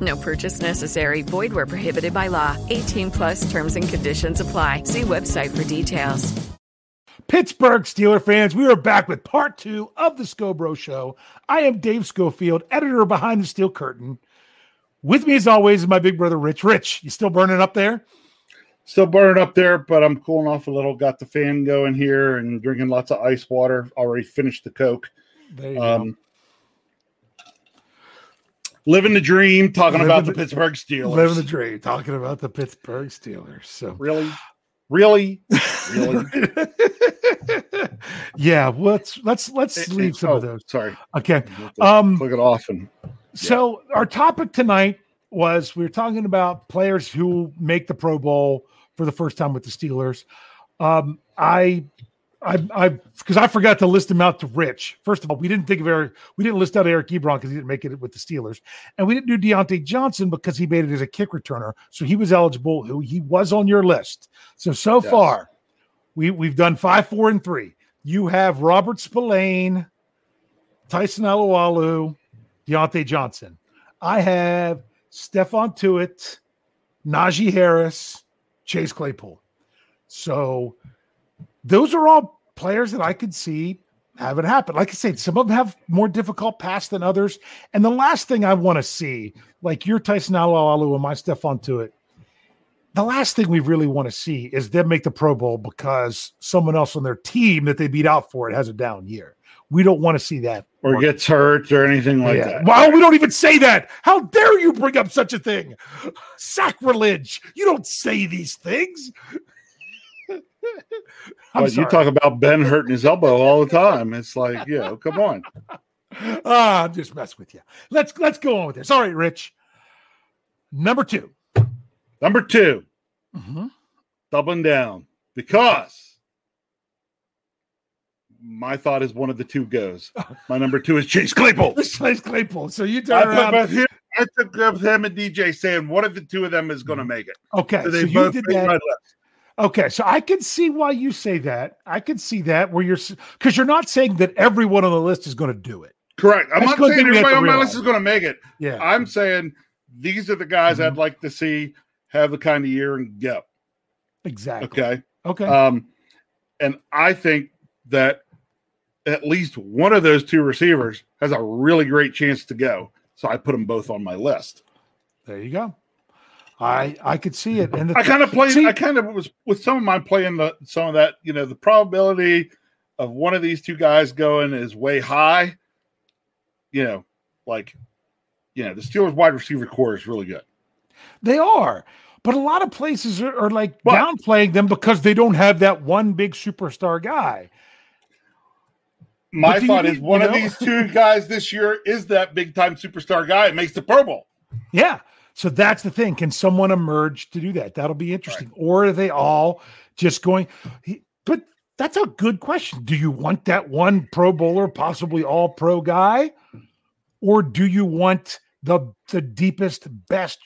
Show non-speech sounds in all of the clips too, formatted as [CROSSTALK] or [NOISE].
No purchase necessary. Void where prohibited by law. 18 plus terms and conditions apply. See website for details. Pittsburgh Steeler fans, we are back with part two of the Scobro Show. I am Dave Schofield, editor behind the Steel Curtain. With me, as always, is my big brother Rich. Rich, you still burning up there? Still burning up there, but I'm cooling off a little. Got the fan going here and drinking lots of ice water. Already finished the Coke. There you Um, living the dream, talking Living about the, the- Pittsburgh. Steelers. Living the dream, talking about the Pittsburgh Steelers. So Really? Really? Really? [LAUGHS] yeah, let's let's let's leave some oh, of those. Sorry. Okay. Um, Click it off and So our topic tonight was we were talking about players who make the Pro Bowl for the first time with the Steelers. Um, I, I, I, because I forgot to list him out to Rich. First of all, we didn't think of Eric. We didn't list out Eric Ebron because he didn't make it with the Steelers, and we didn't do Diontae Johnson because he made it as a kick returner, so he was eligible. Who he was on your list. So so Yes. far, we we've done five, four, and three. You have Robert Spillane, Tyson Alualu, Diontae Johnson. I have Stephon Tuitt, Najee Harris, Chase Claypool. So those are all players that I could see have it happen. Like I said, some of them have more difficult pass than others. And the last thing I want to see, like your Tyson Alualu and my Stephon Tuitt, the last thing we really want to see is them make the Pro Bowl because someone else on their team that they beat out for it has a down year. We don't want to see that. or gets hurt or anything like Yeah. that. Well, we don't even say that. How dare you bring up such a thing? Sacrilege. You don't say these things. [LAUGHS] But you talk about Ben hurting his elbow all the time. It's like, you know, come on. [LAUGHS] Ah, I'm just mess with you. Let's let's go on with this. All right, Rich. Number two. Number 2 Mhm. doubling down because my thought is one of the two goes. My number two is Chase Claypool. [LAUGHS] Chase Claypool. So you I turn put around. both him, I took both him and DJ saying one of the two of them is going to make it. Okay, So so they you both did that. Okay, so I can see why you say that. I can see that where you're because you're not saying that everyone on the list is going to do it. Correct. I'm That's not saying thing we have everybody on my list is going to make it. Yeah, I'm saying these are the guys I'd like to see have the kind of year and go. exactly. Okay. Okay. Um, and I think that at least one of those two receivers has a really great chance to go. So I put them both on my list. there you go. I I could see it, and the I kind of played. See- I kind of was with some of my playing the some of that. You know, the probability of one of these two guys going is way high. You know, like you know, the Steelers wide receiver core is really good. They are. But a lot of places are, are like But- downplaying them because they don't have that one big superstar guy. My thought is one you of these two guys this year is that big time superstar guy. It makes the Pro Bowl. Yeah. So that's the thing. Can someone emerge to do that? That'll be interesting. Or are they all just going? he- But that's a good question. Do you want that one Pro Bowler, possibly all pro guy? Or do you want the the deepest, best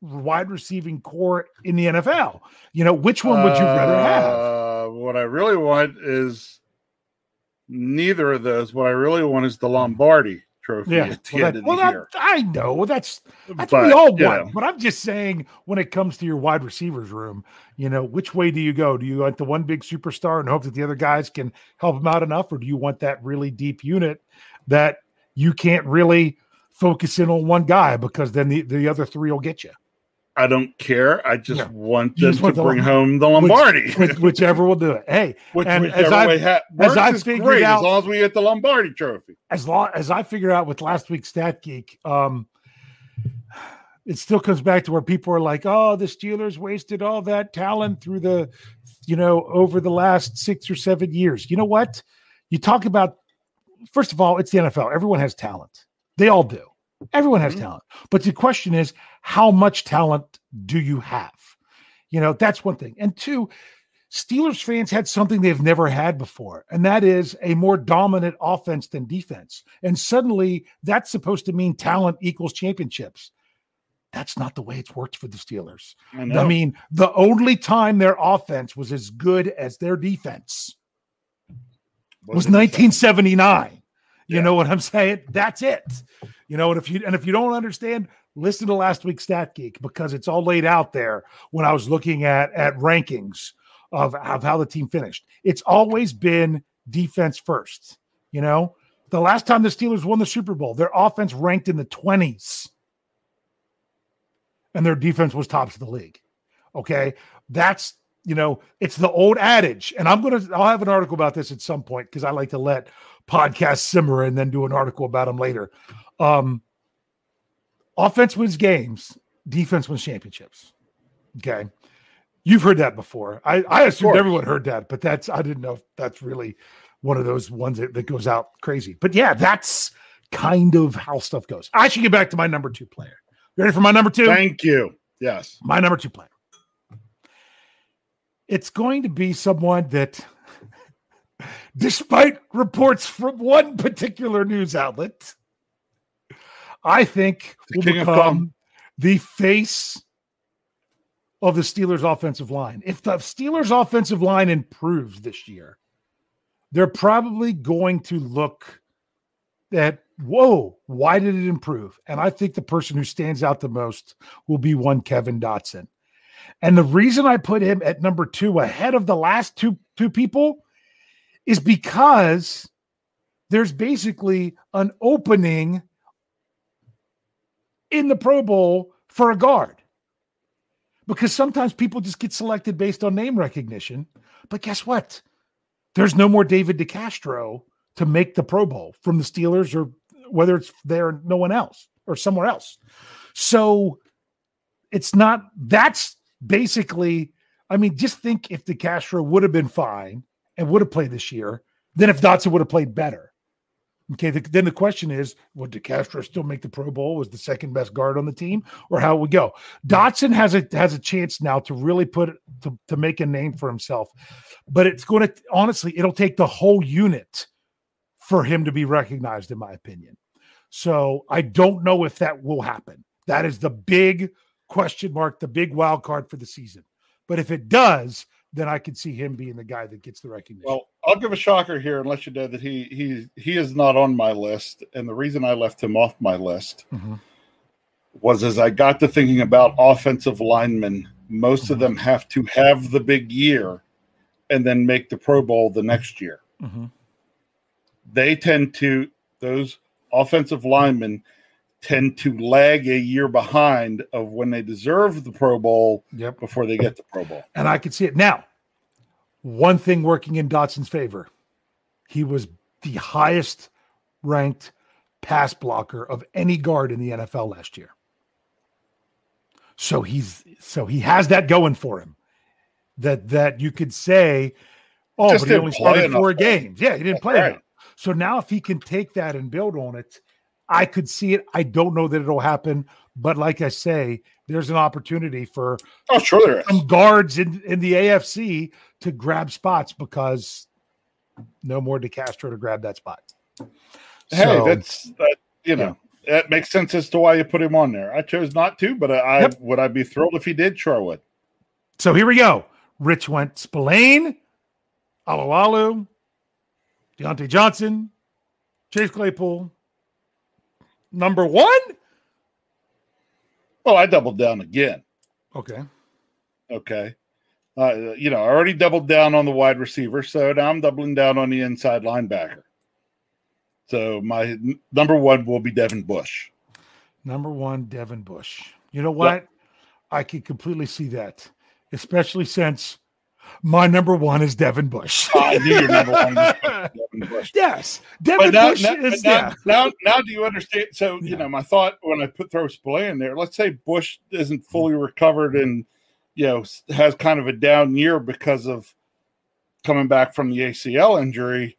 wide receiving core in the NFL? You know, which one would you rather have? Uh, what I really want is neither of those. What I really want is the Lombardi trophy at the Well, end that- of well, the that- I know that's that's But, what we all want. know. But I'm just saying, when it comes to your wide receivers room, you know, which way do you go? Do you want the one big superstar and hope that the other guys can help him out enough, or do you want that really deep unit that you can't really focus in on one guy because then the, the other three will get you? I don't care. I just Yeah. want them just to the bring Lom- home the Lombardi. Which, whichever will do it. Hey, Which, and whichever as I way ha- as I've figured great out- as long as we get the Lombardi trophy. as long as I figure out with last week's Stat Geek, um, it still comes back to where people are like, "Oh, the Steelers wasted all that talent through the, you know, over the last six or seven years." You know what? You talk about. First of all, it's the NFL. Everyone has talent. They all do. Everyone has Mhm. talent. But the question is, how much talent do you have? You know, that's one thing. And two, Steelers fans had something they've never had before, and that is a more dominant offense than defense. And suddenly that's supposed to mean talent equals championships. That's not the way it's worked for the Steelers. I. I mean, the only time their offense was as good as their defense was 1979. You know what I'm saying? That's it. You know, and if you and if you don't understand, listen to last week's Stat Geek because it's all laid out there when I was looking at at rankings of, of how the team finished. It's always been defense first. You know, the last time the Steelers won the Super Bowl, their offense ranked in the 20s. And their defense was tops of the league. Okay. That's you know, it's the old adage, and I'm gonna I'll have an article about this at some point because I like to let podcasts simmer and then do an article about them later. Um, offense wins games, defense wins championships. Okay, you've heard that before. I I assumed everyone heard that, but that's I didn't know if that's really one of those ones that, that goes out crazy. But yeah, that's kind of how stuff goes. I should get back to my number two player. You ready for my number two? Thank you. Yes. my number two player. It's going to be someone that, despite reports from one particular news outlet, I think The will become the face of the Steelers' offensive line. If the Steelers' offensive line improves this year, they're probably going to look at, whoa, why did it improve? And I think the person who stands out the most will be one Kevin Dotson. And the reason I put him at number two ahead of the last two two people is because there's basically an opening in the Pro Bowl for a guard. Because sometimes people just get selected based on name recognition. But guess what? There's no more David DeCastro to make the Pro Bowl from the Steelers or whether it's there no one else or somewhere else. So it's not that's basically, I mean, just think if DeCastro would have been fine and would have played this year, then if Dotson would have played better. Okay, the, then the question is, would DeCastro still make the Pro Bowl? Was the second best guard on the team, or how would go? Dotson has a has a chance now to really put to, to make a name for himself, but it's going to honestly, it'll take the whole unit for him to be recognized, in my opinion. So I don't know if that will happen. That is the big question mark, the big wild card for the season. But if it does, then I could see him being the guy that gets the recognition. Well, I'll give a shocker here and let you know that he he he is not on my list. And the reason I left him off my list Mhm. was as I got to thinking about offensive linemen, most of them have to have the big year and then make the Pro Bowl the next year. Mhm. They tend to those offensive linemen tend to lag a year behind of when they deserve the Pro Bowl Yep. before they get the Pro Bowl. And I could see it. Now, one thing working in Dotson's favor, he was the highest ranked pass blocker of any guard in the NFL last year. So he's so he has that going for him. That that you could say, oh, Just but he only started four games. Yeah, he didn't play Right. So now if he can take that and build on it, I could see it. I don't know that it'll happen, but like I say, there's an opportunity for Oh, sure there is. some guards in, in the AFC to grab spots because no more DeCastro to grab that spot. Hey, So- that's that. You know, that makes sense as to why you put him on there. I chose not to, but I, I Yep. would I be thrilled if he did. Sure, I would. So here we go. Rich went Spillane, Alualu, Diontae Johnson, Chase Claypool. Number one? Well, I doubled down again. Okay. Okay. Uh, you know, I already doubled down on the wide receiver, so now I'm doubling down on the inside linebacker. So my n- number one will be Devin Bush. Number one, Devin Bush. You know what? I can completely see that, especially since my number one is Devin Bush. Oh, I knew your number one was [LAUGHS] Devin Bush. yes. Devin now, Bush now, is now, yeah. now, now, do you understand? So, Yeah. you know, my thought when I put throw Spillane in there, let's say Bush isn't fully recovered and, you know, has kind of a down year because of coming back from the ACL injury,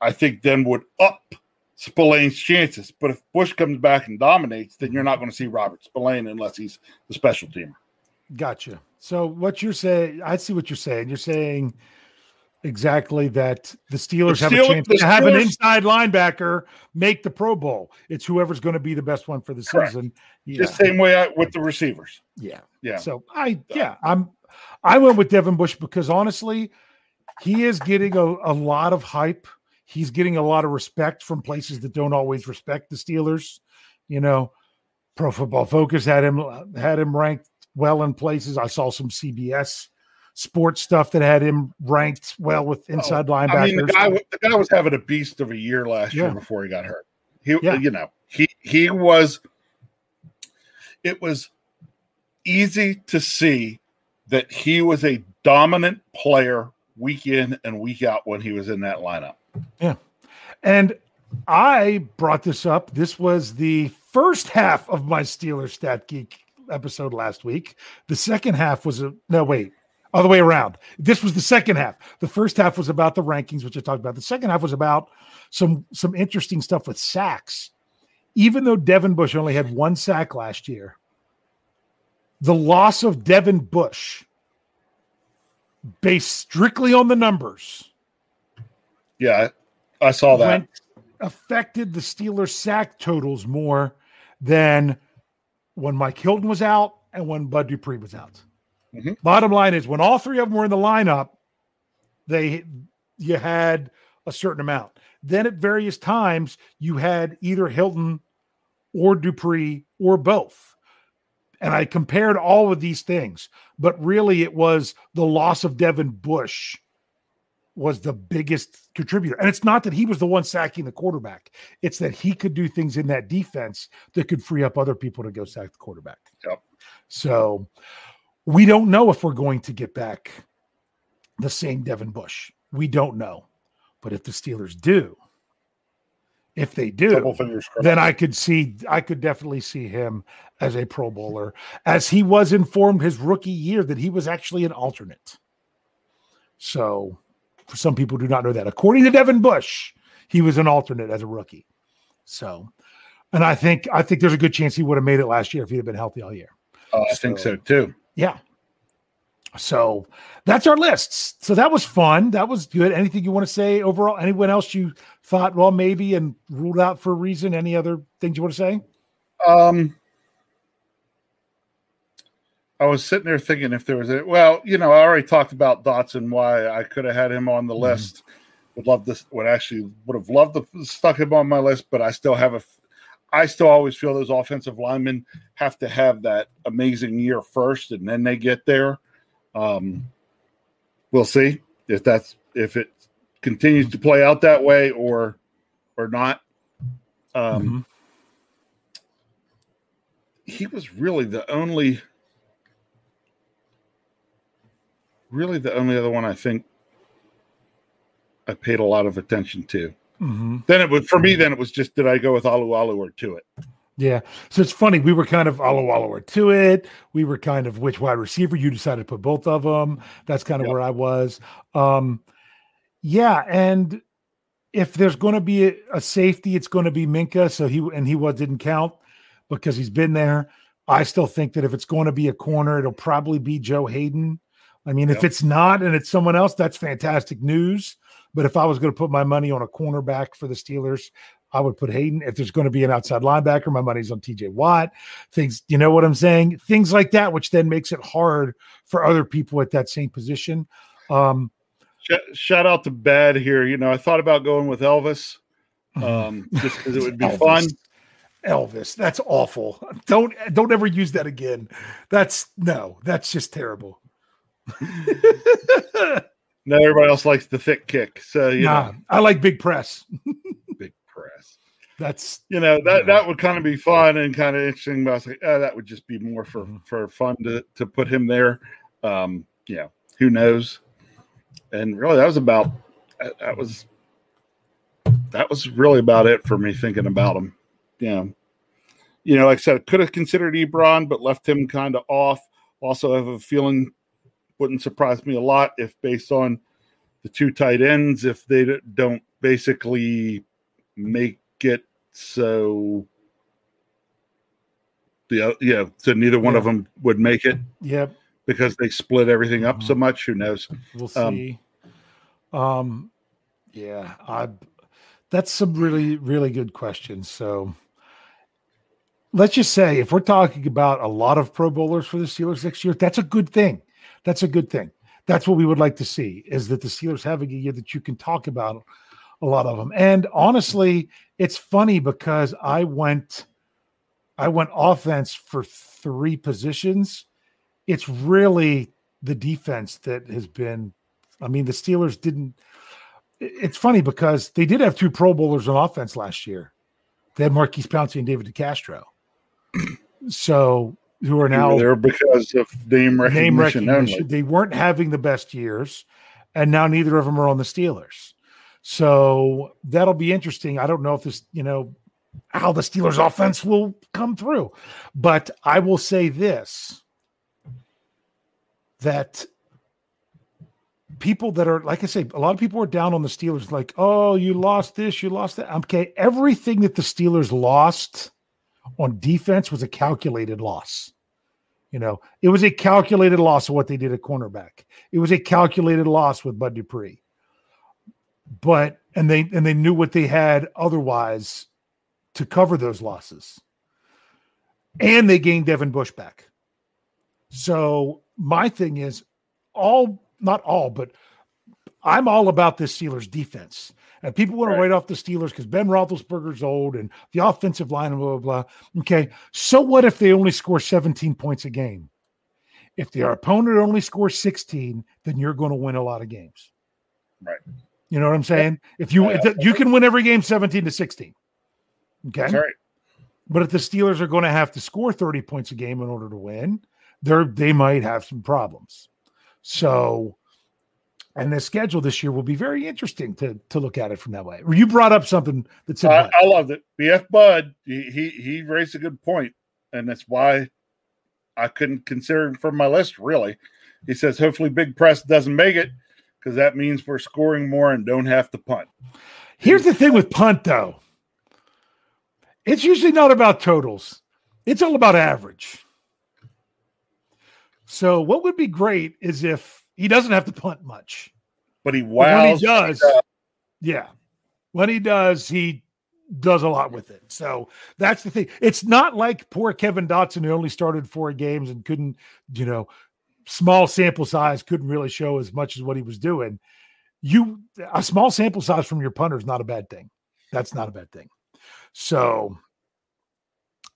I think then would up Spillane's chances. But if Bush comes back and dominates, then you're not going to see Robert Spillane unless he's the special teamer. Gotcha. So what you're saying, I see what you're saying. You're saying exactly that the Steelers The have a chance to have an inside linebacker make the Pro Bowl. It's whoever's going to be the best one for the Correct. season. Yeah. The same way I, with the receivers. yeah. Yeah. So I yeah, I'm I went with Devin Bush because honestly, he is getting a, a lot of hype. He's getting a lot of respect from places that don't always respect the Steelers. You know, Pro Football Focus had him had him ranked well in places. I saw some CBS sports stuff that had him ranked well with oh, inside linebackers. Oh, I mean, the guy, the guy was having a beast of a year last Yeah. year before he got hurt. He, Yeah. you know, he he was. It was easy to see that he was a dominant player week in and week out when he was in that lineup. Yeah. And I brought this up. This was the first half of my Steelers Stat Geek episode last week. The second half was a no, wait, other way around. This was the second half. The first half was about the rankings, which I talked about. The second half was about some some interesting stuff with sacks. Even though Devin Bush only had one sack last year, the loss of Devin Bush, based strictly on the numbers, Yeah, I, saw that. affected the Steelers sack totals more than when Mike Hilton was out and when Bud Dupree was out. Mhm. Bottom line is when all three of them were in the lineup, they you had a certain amount. Then at various times you had either Hilton or Dupree or both. And I compared all of these things, but really it was the loss of Devin Bush was the biggest contributor. And it's not that he was the one sacking the quarterback, it's that he could do things in that defense that could free up other people to go sack the quarterback. Yep. So we don't know if we're going to get back the same Devin Bush. We don't know. But if the Steelers do, if they do, Couple fingers crossed. then I could see, I could definitely see him as a Pro Bowler, as he was informed his rookie year that he was actually an alternate. So, some people do not know that, according to Devin Bush, he was an alternate as a rookie. So, and I think I think there's a good chance he would have made it last year if he had been healthy all year. Oh, I think so too. Yeah. So that's our lists. So that was fun. That was good. Anything you want to say overall? Anyone else you thought, well, maybe and ruled out for a reason? Any other things you want to say? Um, I was sitting there thinking if there was a well, you know, I already talked about Dotson why I could have had him on the Mhm. list. Would love this. Would actually would have loved to stuck him on my list, but I still have a. I still always feel those offensive linemen have to have that amazing year first, and then they get there. Um, we'll see if that's if it continues to play out that way or or not. Um, Mhm. he was really the only really the only other one I think I paid a lot of attention to. Mhm. Then it was for me. Then it was just did I go with Alualu or Tuitt? Yeah. So it's funny. We were kind of all or Tuitt. We were kind of which wide receiver. You decided to put both of them. That's kind of Yep. where I was. Um, yeah. And if there's going to be a, a safety, it's going to be Minkah. So he, and he was, didn't count because he's been there. I still think that if it's going to be a corner, it'll probably be Joe Haden. I mean, if it's not and it's someone else, that's fantastic news. But if I was going to put my money on a cornerback for the Steelers, I would put Haden. If there's going to be an outside linebacker, my money's on TJ Watt. Things, you know what I'm saying? Things like that, which then makes it hard for other people at that same position. Um, Sh- shout out to Bad here. You know, I thought about going with Elvis, [LAUGHS] um, just because it would be Elvis. fun. Elvis, that's awful. Don't don't ever use that again. That's no, that's just terrible. Now everybody else likes the thick kick, so you nah, know, I like big press. [LAUGHS] big press. That's You know that Yeah. that would kind of be fun and kind of interesting. But I was like, oh, that would just be more for Mhm. for fun to to put him there. Um, yeah, who knows? And really, that was about that, that was that was really about it for me thinking about him. Yeah, you know, like I said, could have considered Ebron, but left him kind of off. Also, have a feeling wouldn't surprise me a lot if, based on the two tight ends, if they don't basically make it so the yeah, so neither one of them would make it yep. because they split everything up so Mhm. much. Who knows? We'll Um, see. Um, yeah, I. That's some really really good questions. So let's just say if we're talking about a lot of Pro Bowlers for the Steelers next year, that's a good thing. That's a good thing. That's what we would like to see is that the Steelers having a year that you can talk about a lot of them. And honestly, it's funny because I went I went offense for three positions. It's really the defense that has been I mean, the Steelers didn't it's funny because they did have two Pro Bowlers on offense last year. They had Maurkice Pouncey and David DeCastro. [CLEARS THROAT] So who are Now there because of name recognition, name recognition. only. They weren't having the best years, and now neither of them are on the Steelers. So that'll be interesting. I don't know if this, you know, how the Steelers offense will come through, but I will say this that people that are like I say, a lot of people are down on the Steelers, like, oh, you lost this, you lost that. Okay, everything that the Steelers lost on defense was a calculated loss. You know, it was a calculated loss of what they did at cornerback. It was a calculated loss with Bud Dupree. But and they and they knew what they had otherwise to cover those losses. And they gained Devin Bush back. So my thing is all not all, but I'm all about this Steelers defense. And people want to write off the Steelers because Ben Roethlisberger's old and the offensive line and blah, blah, blah. Okay. So what if they only score 17 points a game? If their opponent only scores 16, then you're going to win a lot of games. Right. You know what I'm saying? If you Yeah, if the- you can win every game 17 to 16. Okay. That's right. But if the Steelers are going to have to score 30 points a game in order to win, they're they might have some problems. So and the schedule this year will be very interesting to to look at it from that way. You brought up something that said I? I loved it. BF Bud, he, he he raised a good point, and that's why I couldn't consider him from my list. Really, he says hopefully Big Press doesn't make it because that means we're scoring more and don't have to punt. Here's the thing with punt though. It's usually not about totals. It's all about average. So what would be great is if he doesn't have to punt much. But he wows. when he does, yeah. When he does, he does a lot with it. So that's the thing. It's not like poor Kevin Dotson who only started four games and couldn't, you know, small sample size couldn't really show as much as what he was doing. You a small sample size from your punter is not a bad thing. That's not a bad thing. So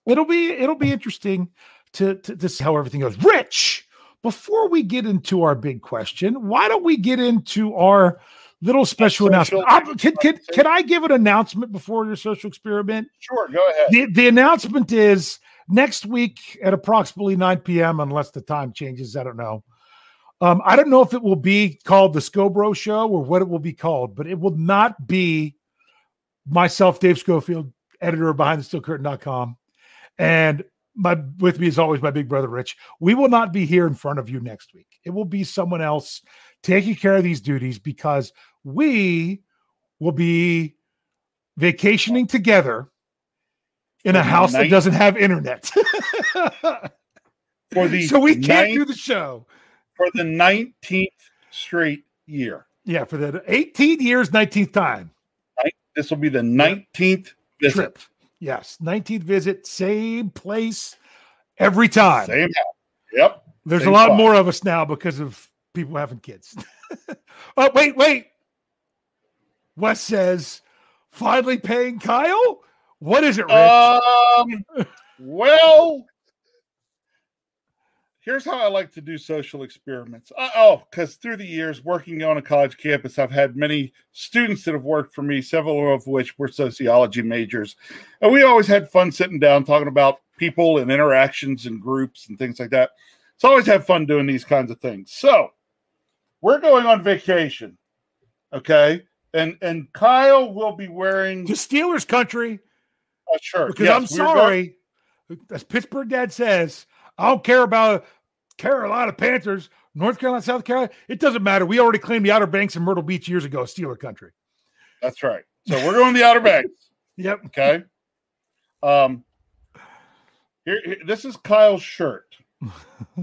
it'll be it'll be interesting to, to, to see how everything goes. Rich, before we get into our big question, why don't we get into our little special announcement? I'm- can, can, can I give an announcement before your social experiment? Sure, go ahead. The, the announcement is next week at approximately 9 p.m., unless the time changes. I don't know. Um, I don't know if it will be called the Scobro Show or what it will be called, but it will not be myself, Dave Schofield, editor of BehindTheSteelCurtain.com. And my with me is always my big brother Rich. We will not be here in front of you next week. It will be someone else taking care of these duties because we will be vacationing together in a house that doesn't have internet. For the [LAUGHS] so we can't ninth- do the show. for the 19th straight year. Yeah, for the 18 years, 19th time This will be the 19th visit. trip. Yes, 19th visit, same place every time. Same. Yep. There's same a lot spot. more of us now because of people having kids. [LAUGHS] oh, wait, wait. Wes says, finally paying Kyle? What is it, Rich? Um, [LAUGHS] well, here's how I like to do social experiments. Uh, oh, because through the years working on a college campus, I've had many students that have worked for me, several of which were sociology majors. And we always had fun sitting down talking about people and interactions and groups and things like that. So I always have fun doing these kinds of things. So we're going on vacation. Okay. And and Kyle will be wearing the Steelers country a shirt. because Yes, I'm we're going- sorry. As Pittsburgh dad says, I don't care about Carolina Panthers, North Carolina, South Carolina. It doesn't matter. We already claimed the Outer Banks and Myrtle Beach years ago, Steeler country. That's right. So we're going to the Outer Banks. [LAUGHS] Yep. Okay. Um. Here, here- this is Kyle's shirt. [LAUGHS]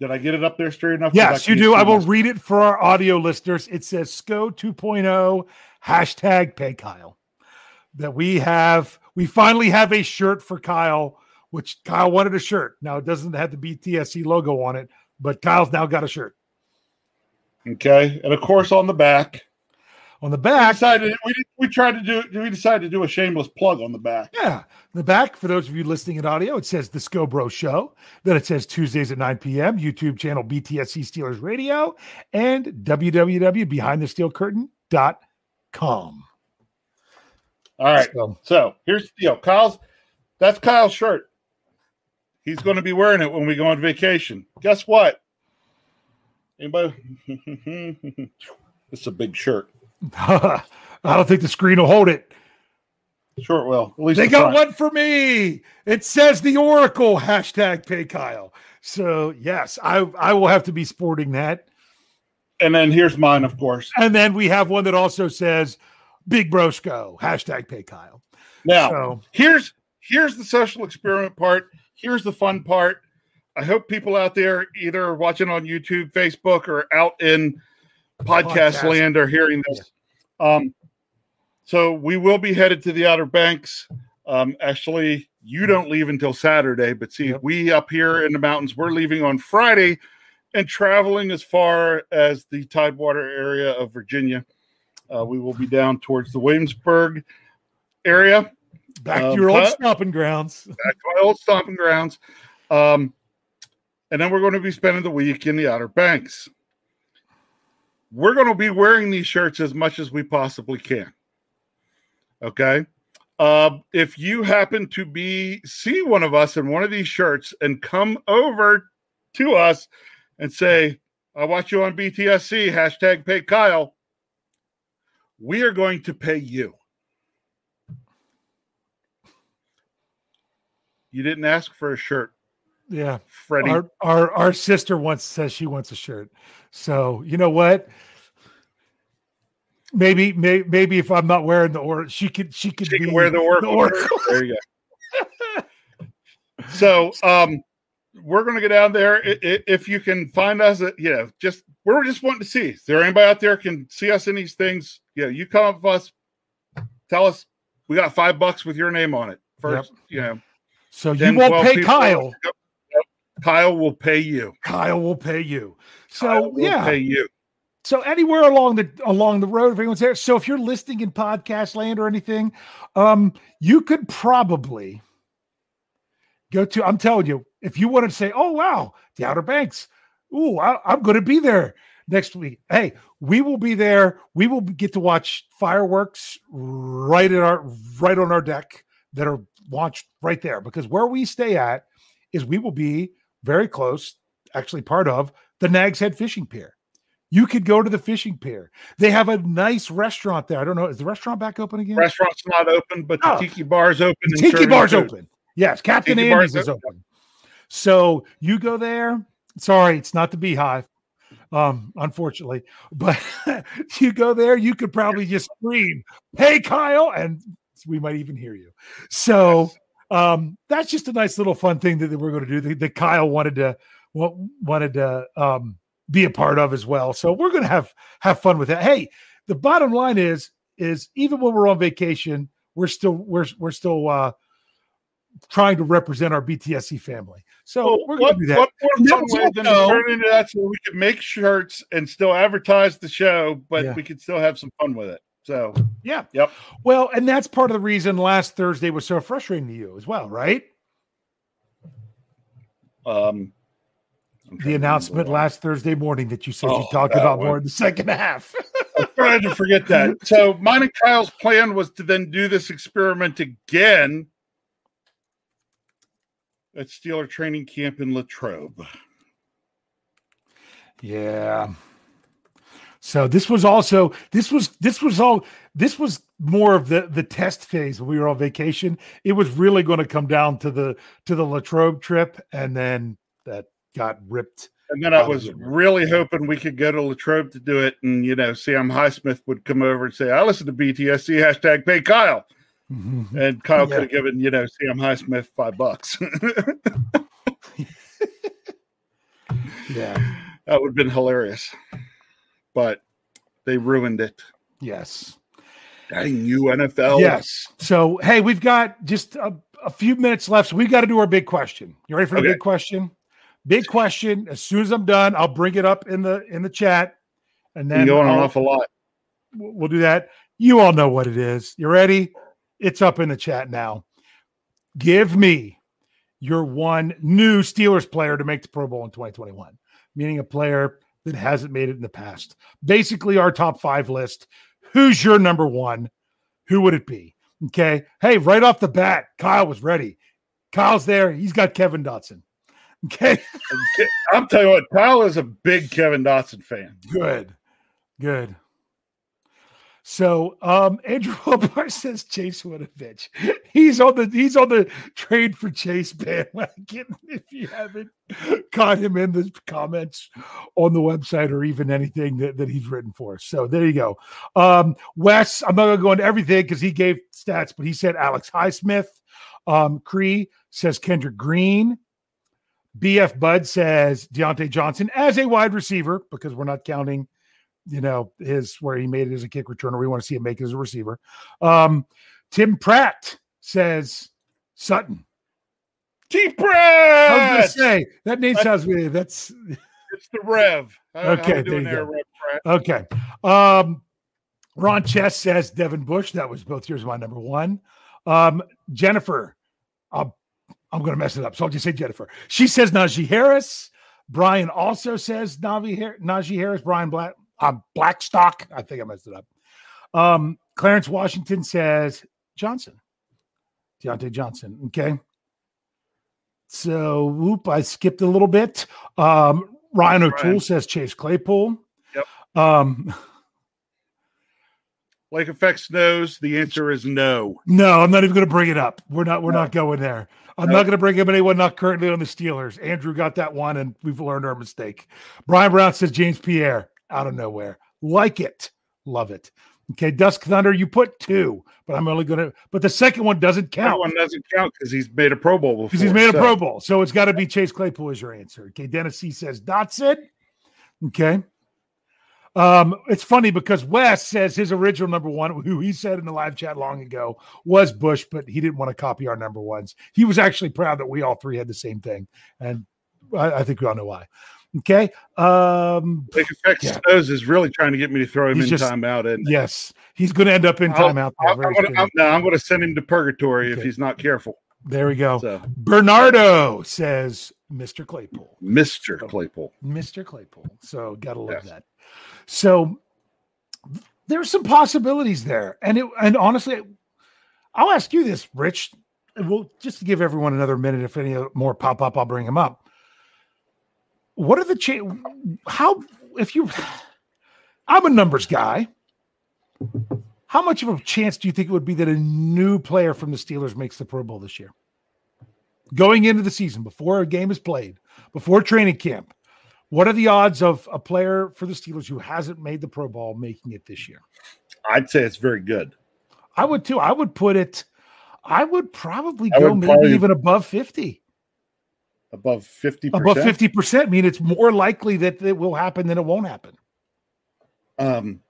Did I get it up there straight enough? Yes, you do. I will read it for our audio listeners. It says SCO 2.0 hashtag pay Kyle. That we have, we finally have a shirt for Kyle, which Kyle wanted a shirt. Now it doesn't have the BTSC logo on it, but Kyle's now got a shirt. Okay, and of course on the back, On the we back, decided we we tried to do we decided to do a shameless plug on the back. yeah, the back, for those of you listening in audio, it says the Scobro Show. Then it says Tuesdays at 9 p.m., YouTube channel BTSC Steelers Radio, and www.behindthesteelcurtain.com. All right. So, So here's the deal. Kyle's that's Kyle's shirt. He's going to be wearing it when we go on vacation. Guess what? Anybody? [LAUGHS] it's a big shirt. [LAUGHS] I don't think the screen will hold it. Sure, it will. At least They the got front. one for me. It says the Oracle hashtag pay Kyle. So yes, I I will have to be sporting that. And then here's mine, of course. And then we have one that also says Big Brosco hashtag pay Kyle. Now, So here's here's the social experiment part. Here's the fun part. I hope people out there either watching on YouTube, Facebook, or out in podcast, Podcast. land are hearing this. Um, so we will be headed to the Outer Banks. Um, actually, you don't leave until Saturday, but see, Yep. we up here in the mountains, we're leaving on Friday and traveling as far as the Tidewater area of Virginia. Uh, we will be down towards the Williamsburg area back to Um, your old stomping grounds. back to my old stomping grounds. Um, and then we're going to be spending the week in the Outer Banks. We're going to be wearing these shirts as much as we possibly can. Okay. Uh, if you happen to be see one of us in one of these shirts and come over to us and say, "I watch you on BTSC," hashtag pay Kyle. We are going to pay you. You didn't ask for a shirt, Yeah. Freddie. Our, our our sister once says she wants a shirt. So you know what? Maybe, may, maybe if I'm not wearing the or she could she could she be wear the Oracle. Oracle. There you go. [LAUGHS] so, um, we're going to go down there. If you can find us, uh, you know, just we're just wanting to see. Is there anybody out there can see us in these things? Yeah, you come up with us, tell us we got five bucks with your name on it first. You know, So you won't 12 pay Kyle. Kyle will pay you. Kyle will pay you. So yeah. pay you. So anywhere along the along the road, if anyone's there. So if you're listing in podcast land or anything, um, you could probably go to. I'm telling you, if you wanted to say, "Oh wow, the Outer Banks," ooh, I, I'm going to be there next week. Hey, we will be there. We will get to watch fireworks right at our right on our deck that are launched right there because where we stay at is we will be very close, actually part of the Nags Head Fishing Pier You could go to the fishing pier. They have a nice restaurant there. I don't know. Is the restaurant back open again? Restaurant's not open, but the Oh. tiki bar is open. and Tiki bar's food. open. Yes, Captain Tiki Andy's bar's is open. So you go there. Sorry, it's not the Beehive, um, unfortunately. [LAUGHS] But [LAUGHS] you go there, you could probably just scream, "Hey, Kyle!" and we might even hear you. So um, that's just a nice little fun thing that, that we're going to do. That, Kyle wanted to wanted to um, be a part of as well. So we're going to have have fun with that. Hey, the bottom line is is even when we're on vacation, we're still we're we're still uh, trying to represent our BTSC family. So Well, we're going to do that. what more fun way than turn into that so we can make shirts and still advertise the show, but Yeah. we can still have some fun with it. So Yeah. Yep. Well, and that's part of the reason last Thursday was so frustrating to you as well, right? um The announcement last Thursday morning that you said you Oh, talked about one. more in the second half. [LAUGHS] I'm trying to forget that. [LAUGHS] So mine and Kyle's plan was to then do this experiment again at Steeler training camp in Latrobe. Yeah. So this was also this was this was all this was more of the the test phase when we were on vacation. It was really going to come down to the to the Latrobe trip, and then that got ripped. And then I was really hoping we could go to Latrobe to do it. And, you know, Sam Highsmith would come over and say, I listen to BTSC, hashtag pay Kyle. Mm-hmm. And Kyle Yeah. could have given, you know, Sam Highsmith five bucks. [LAUGHS] [LAUGHS] Yeah. that would have been hilarious. But they ruined it. Yes. Dang you, NFL. Yes. So hey, we've got just a, a few minutes left. So we got to do our big question. You ready for the Okay. big question? Big question. As soon as I'm done, I'll bring it up in the in the chat, and then going an I'll- awful lot. we'll do that. You all know what it is. You ready? It's up in the chat now. Give me your one new Steelers player to make the Pro Bowl in 2021, meaning a player that hasn't made it in the past. Basically, our top five list. Who's your number one? Who would it be? Okay. Hey, right off the bat, Kyle was ready. Kyle's there. He's got Kevin Dotson. Okay. [LAUGHS] I'm telling you what, Kyle is a big Kevin Dotson fan. Good. Good. So um Andrew [LAUGHS] Hobart says Chase Winovich. He's on the he's on the trade for Chase bandwagon. [LAUGHS] If you haven't caught him in the comments on the website or even anything that, that he's written for. So there you go. Um Wes, I'm not gonna go into everything because he gave stats, but he said Alex Highsmith. Um Cree says Kendrick Green. BF Bud says Diontae Johnson as a wide receiver because we're not counting, you know, his where he made it as a kick returner. We want to see him make it as a receiver. Um, Tim Pratt says Sutton. T I was to say that name sounds weird. That's It's the Rev. How- Okay, there you there, Rev Pratt? okay. Um, Ron Chess says Devin Bush. That was both yours, my number one. Um, Jennifer, I'll, I'm going to mess it up, so I'll just say Jennifer. She says Najee Harris. Brian also says Navi Har- Najee Harris. Brian Black, uh, Blackstock. I think I messed it up. Um, Clarence Washington says Johnson, Diontae Johnson. Okay. So, whoop, I skipped a little bit. Um, Ryan O'Toole Ryan. says Chase Claypool. Yep. Um, Lake Effect knows the answer is no. no, I'm not even going to bring it up. We're not. We're No. not going there. I'm No. not going to bring up anyone not currently on the Steelers. Andrew got that one, and we've learned our mistake. Brian Brown says James Pierre out of nowhere. Like it, love it. Okay, Dusk Thunder, you put two, but I'm only going to. But the second one doesn't count. That one doesn't count because he's made a Pro Bowl before. because he's made a so- Pro Bowl. So it's got to be Chase Claypool is your answer. Okay, Dennis C says Dotson. Okay. Um, it's funny because Wes says his original number one, who he said in the live chat long ago, was Bush, but he didn't want to copy our number ones. He was actually proud that we all three had the same thing, and I, I think we all know why. Okay. Um, Effect Yeah. is really trying to get me to throw him He's in just- timeout. And yes, he's going to end up in I'll- timeout. there I'm, gonna. I'm, no, I'm going to send him to purgatory if he's not careful. there we go. So, Bernardo says Mr. Claypool. Mr. Claypool. Mr. Claypool. So gotta love Yes. that. So there's some possibilities there, and it and honestly, I'll ask you this, Rich. We'll just to give everyone another minute. If any more pop up, I'll bring them up. What are the cha- How if you I'm a numbers guy. How much of a chance do you think it would be that a new player from the Steelers makes the Pro Bowl this year? Going into the season, before a game is played, before training camp, what are the odds of a player for the Steelers who hasn't made the Pro Bowl making it this year? I'd say it's very good. I would too. I would put it, I would probably I go would maybe probably- even above 50. Above 50%. Above 50%. I mean, it's more likely that it will happen than it won't happen. Um,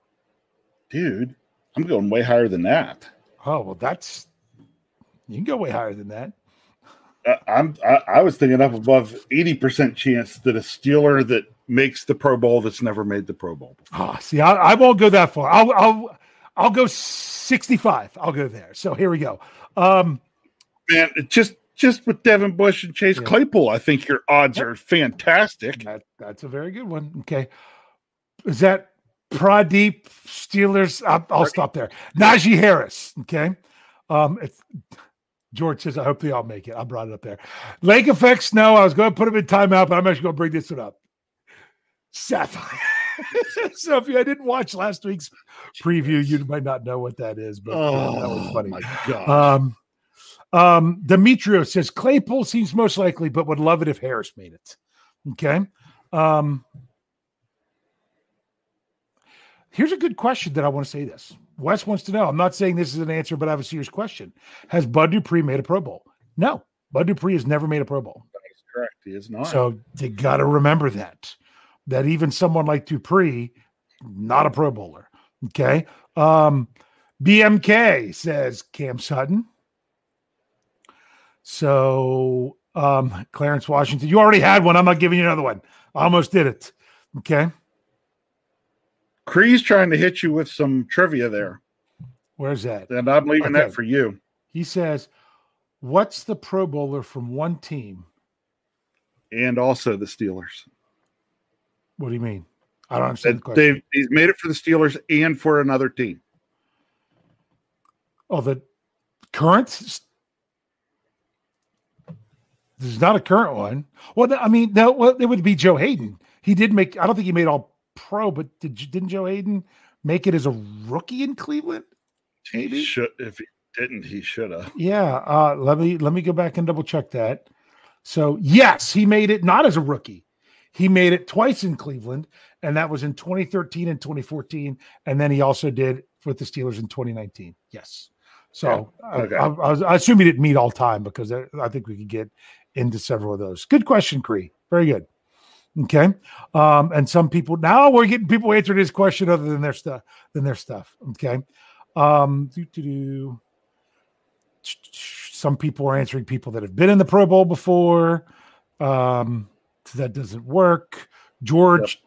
dude, I'm going way higher than that. Oh, well, that's, you can go way higher than that. I, I'm I, I was thinking up above 80% chance that a Steeler that makes the Pro Bowl that's never made the Pro Bowl. Oh, see, I, I won't go that far. I'll, I'll, I'll go 65. I'll go there. So here we go. Um, Man, it just just with Devin Bush and Chase Yeah. Claypool, I think your odds are fantastic. that, that's a very good one. Okay. Is that Pradeep Steelers? I'll, I'll stop there. Najee Harris. Okay. Um, it's, George says, I hope they all make it. I brought it up there. Lake Effect Snow. I was going to put him in timeout, but I'm actually going to bring this one up. Sapphire. so if you didn't watch last week's preview, you might not know what that is, but uh, that was funny. my God. Um, um, Demetrio says Claypool seems most likely, but would love it if Harris made it. Okay. Um, here's a good question that I want to say this. Wes wants to know. I'm not saying this is an answer, but I have a serious question. Has Bud Dupree made a Pro Bowl? No. Bud Dupree has never made a Pro Bowl. That is Correct. He is not. So you got to remember that. That even someone like Dupree, not a Pro Bowler. Okay. Um, BMK says Cam Sutton. So um, Clarence Washington, you already had one. I'm not giving you another one. I almost did it. Okay. Cree's trying to hit you with some trivia there, Where's that? and I'm leaving Okay. that for you. He says, What's the Pro Bowler from one team? And also the Steelers. What do you mean? I don't understand the question. they've he's made it for the Steelers and for another team. Oh, the current. S- There's not a current one. Well, I mean, no, well, it would be Joe Haden. He did make. I don't think he made all pro, but did didn't Joe Haden make it as a rookie in Cleveland? Maybe. He should if he didn't, he should have. Yeah. Uh, let me let me go back and double check that. So yes, he made it not as a rookie. He made it twice in Cleveland, and that was in 2013 and 2014, and then he also did with the Steelers in 2019. Yes. So I- Okay. I, I, I assume he didn't meet all time because I, I think we could get into several of those. Good question, Cree. Very good. Okay. Um, and some people now we're getting people answering this question other than their stuff than their stuff. Okay. Um, do, do, do some people are answering people that have been in the Pro Bowl before. Um, so that doesn't work. George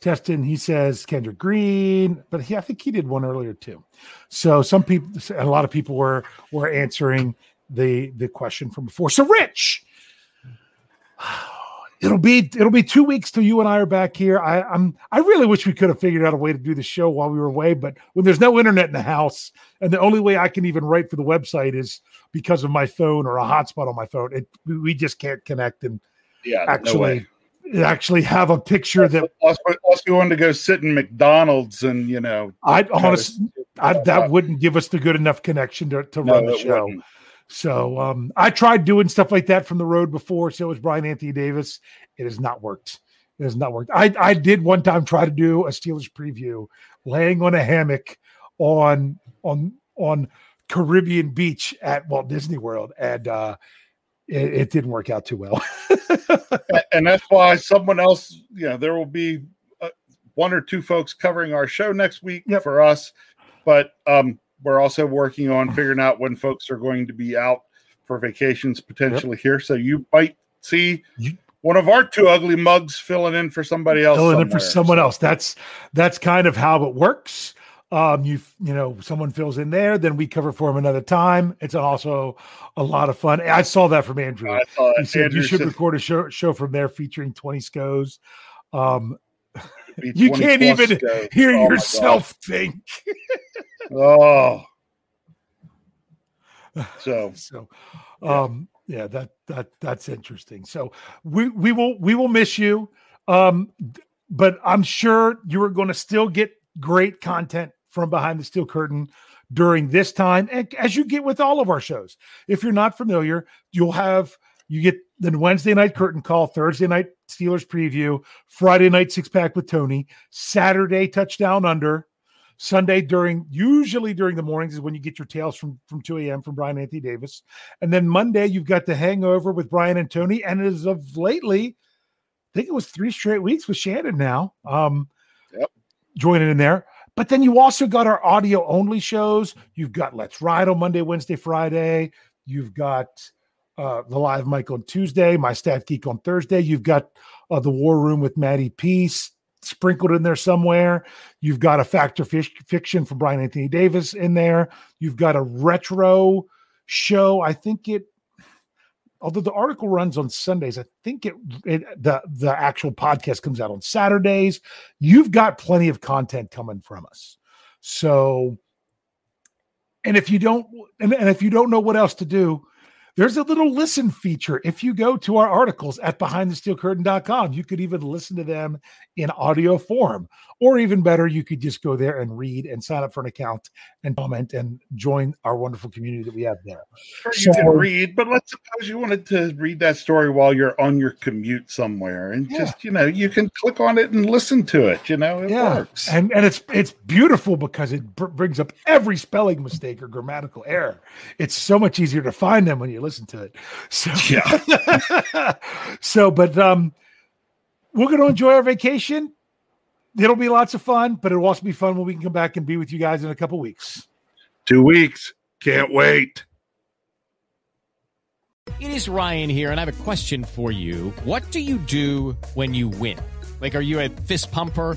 Teston, he says Kendrick Green, but he, I think he did one earlier too. So some people, a lot of people were were answering the the question from before. So Rich, it'll be it'll be two weeks till you and I are back here. I, I'm I really wish we could have figured out a way to do the show while we were away, but when there's no internet in the house, and the only way I can even write for the website is because of my phone or a hotspot on my phone. It we- just can't connect and Yeah, no actually way. actually have a picture that plus, we wanted to go sit in McDonald's and you know, I honestly I, that wouldn't give us the good enough connection to, to No, run the show. wouldn't. So um, I tried doing stuff like that from the road before. So was Brian Anthony Davis. It has not worked. It has not worked. I, I did one time try to do a Steelers preview laying on a hammock on on on Caribbean beach at Walt Disney World, and uh, it, it didn't work out too well. and that's why someone else, you know, there will be uh, one or two folks covering our show next week Yep. for us, but um, we're also working on figuring out when folks are going to be out for vacations potentially here. So you might see one of our two ugly mugs filling in for somebody else. filling in for someone else. That's that's kind of how it works. Um, you you know, someone fills in there, then we cover for him another time. It's also a lot of fun. I saw that from Andrew. I said Andrew you should said record a show, show from there featuring 20 scoes. Um, you can't even goes. hear Oh yourself think. Oh. [SIGHS] So So, um, yeah, that that that's interesting. So we we will we will miss you. Um, but I'm sure you are going to still get great content from behind the steel curtain during this time, and as you get with all of our shows. If you're not familiar, you'll have you get the Wednesday night curtain call, Thursday night Steelers preview, Friday night six pack with Tony, Saturday touchdown under, Sunday during usually during the mornings is when you get your tales from from 2 a.m. from Brian Anthony Davis. And then Monday you've got the hangover with Brian and Tony. And as of lately, I think it was three straight weeks with Shannon now. Um Yep. joining in there. But then you also got our audio only shows. You've got Let's Ride on Monday, Wednesday, Friday. You've got uh, the live mic on Tuesday, my stat geek on Thursday. You've got uh, the War Room with Maddie Peace sprinkled in there somewhere. You've got a Factor Fish, Fiction from Brian Anthony Davis in there. You've got a retro show. I think it, although the article runs on Sundays, I think it, it the the actual podcast comes out on Saturdays. You've got plenty of content coming from us. So, and if you don't, and, and if you don't know what else to do, there's a little listen feature. If you go to our articles at behindthesteelcurtain.com, you could even listen to them in audio form. Or even better, you could just go there and read and sign up for an account and comment and join our wonderful community that we have there. Sure, you So- can read, but let's suppose you wanted to read that story while you're on your commute somewhere, and Yeah. just you know, you can click on it and listen to it. You know, it works. and and it's it's beautiful because it br- brings up every spelling mistake or grammatical error. It's so much easier to find them when you listen to it. So Yeah. [LAUGHS] so, but um, we're going to enjoy our vacation. It'll be lots of fun, but it'll also be fun when we can come back and be with you guys in a couple weeks. Two weeks, can't wait. It is Ryan here, and I have a question for you. What do you do when you win? Like, are you a fist pumper?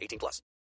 18 plus.